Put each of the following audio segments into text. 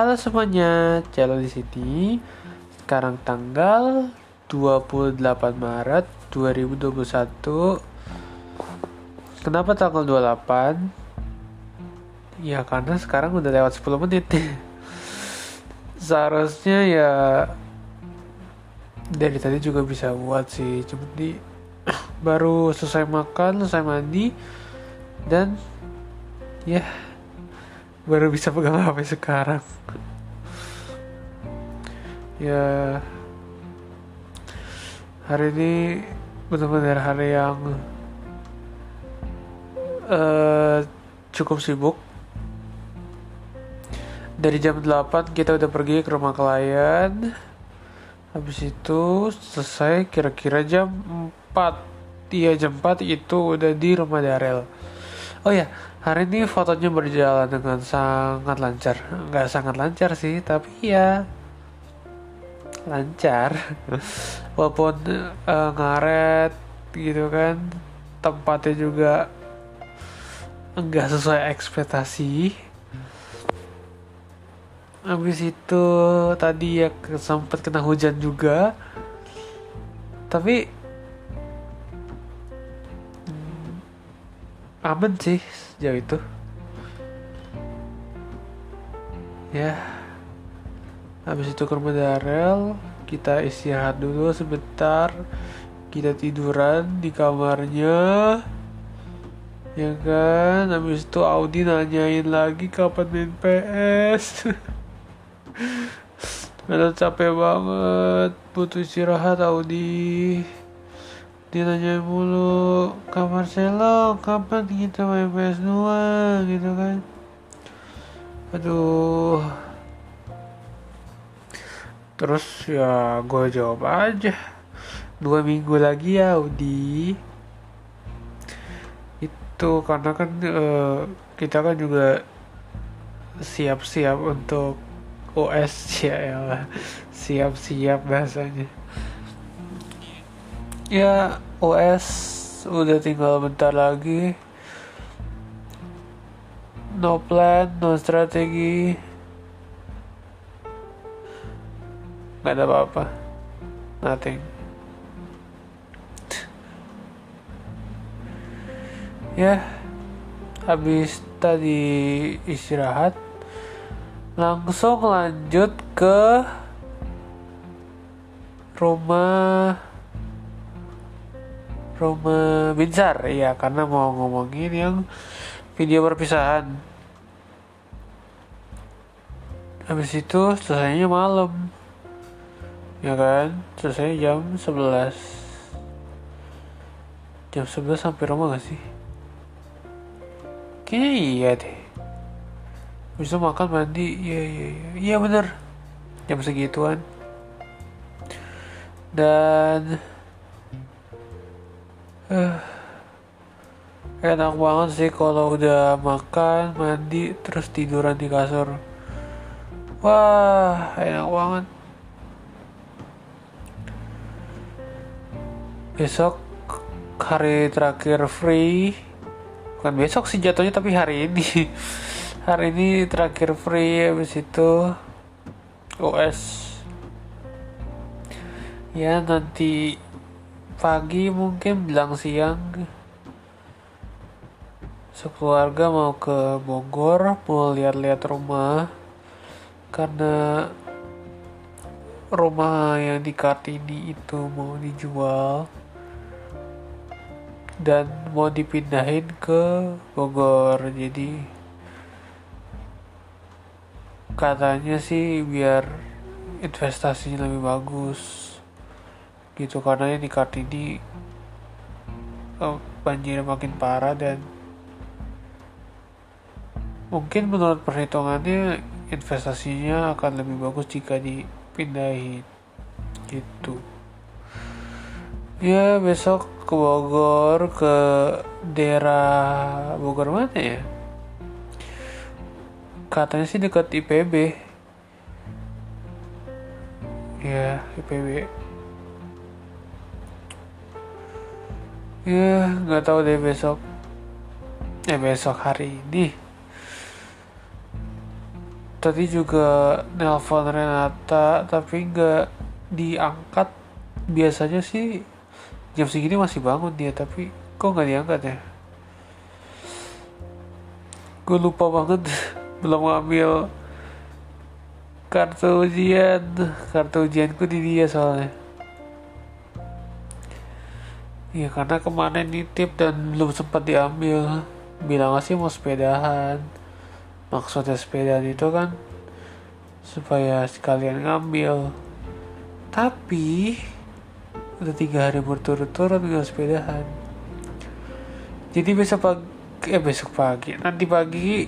Halo semuanya, Celo di sini. Sekarang tanggal 28 Maret 2021. Kenapa tanggal 28? Ya karena sekarang udah lewat 10 menit. Seharusnya ya dari tadi juga bisa buat sih, cuma di baru selesai makan, selesai mandi dan ya baru bisa pegang HP sekarang. Ya hari ini benar-benar hari yang uh, cukup sibuk. Dari jam 8 kita udah pergi ke rumah klien. Habis itu selesai kira-kira jam 4 iya jam 4 itu udah di rumah Darel oh ya hari ini fotonya berjalan dengan sangat lancar. Nggak sangat lancar sih tapi ya lancar. Walaupun uh, ngaret gitu kan tempatnya juga enggak sesuai ekspektasi. Habis itu tadi ya sempat kena hujan juga. Tapi aman sih sejauh itu. Ya. Habis itu ke rumah Darel kita istirahat dulu sebentar. Kita tiduran di kamarnya. Ya kan? Habis itu Audi nanyain lagi kapan main PS Udah capek banget butuh istirahat Audi dia nanya mulu kamar Marcelo kapan kita main PS2 gitu kan. Aduh. Terus ya gue jawab aja. Dua minggu lagi ya Udi itu karena kan uh, kita kan juga siap-siap untuk OS ya ya. Siap-siap bahasanya ya OS udah tinggal bentar lagi. No plan no strategi. Nggak ada apa-apa. Nothing. Ya habis tadi istirahat langsung lanjut ke rumah rumah Binsar ya karena mau ngomongin yang video perpisahan. Habis itu selesainya malam. Ya kan? Selesai jam 11 jam 11 sampai rumah gak sih? Kayaknya iya deh. Bisa makan mandi. Iya iya iya. Iya bener. Jam segituan. Dan uh, enak banget sih kalau udah makan mandi terus tiduran di kasur. Wah enak banget. Besok hari terakhir free. Bukan besok sih jatuhnya tapi hari ini. Hari ini terakhir free habis itu OS ya nanti pagi mungkin bilang siang. Sekeluarga mau ke Bogor mau lihat-lihat rumah. Karena rumah yang di Kartini itu mau dijual. Dan mau dipindahin ke Bogor jadi katanya sih biar investasinya lebih bagus gitu karena di Kartini oh, banjir makin parah dan mungkin menurut perhitungannya investasinya akan lebih bagus jika dipindahin gitu. Ya besok ke Bogor ke daerah Bogor mana ya? Katanya sih dekat IPB ya IPB ya nggak tahu deh besok. Eh besok hari ini. Tadi juga nelpon Renata tapi nggak diangkat. Biasanya sih jam segini masih bangun dia tapi kok nggak diangkat ya? Gue lupa banget. Belum ngambil kartu ujian. Kartu ujianku di dia soalnya ya karena kemarin nitip dan belum sempat diambil. Bilang sih mau sepedahan. Maksudnya sepedaan itu kan supaya sekalian ngambil. Tapi udah tiga hari berturut-turut nggak sepedahan. Jadi besok pagi eh besok pagi. Nanti pagi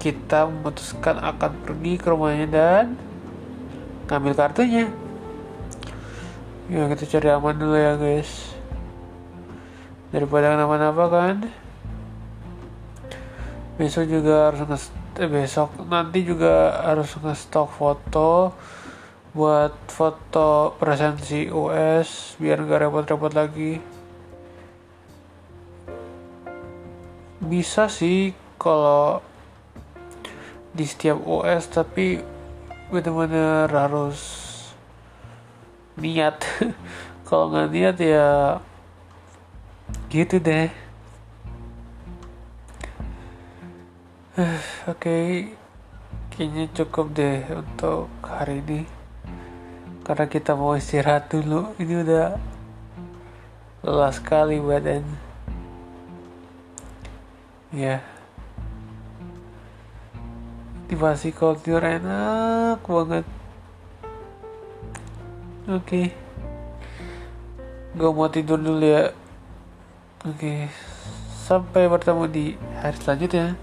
kita memutuskan akan pergi ke rumahnya dan ngambil kartunya. Ya kita cari aman dulu ya guys daripada kenapa-napa kan. Besok juga harus nge eh, besok nanti juga harus nge-stok foto buat foto presensi US biar nggak repot-repot lagi. Bisa sih kalau di setiap US tapi bener-bener harus niat. Kalau nggak niat ya gitu deh. Oke okay. kayaknya cukup deh untuk hari ini. Karena kita mau istirahat dulu. Ini udah lelah sekali badan. Ya. Masih tidur enak banget. Oke okay. gue mau tidur dulu ya Oke, sampai bertemu di hari selanjutnya.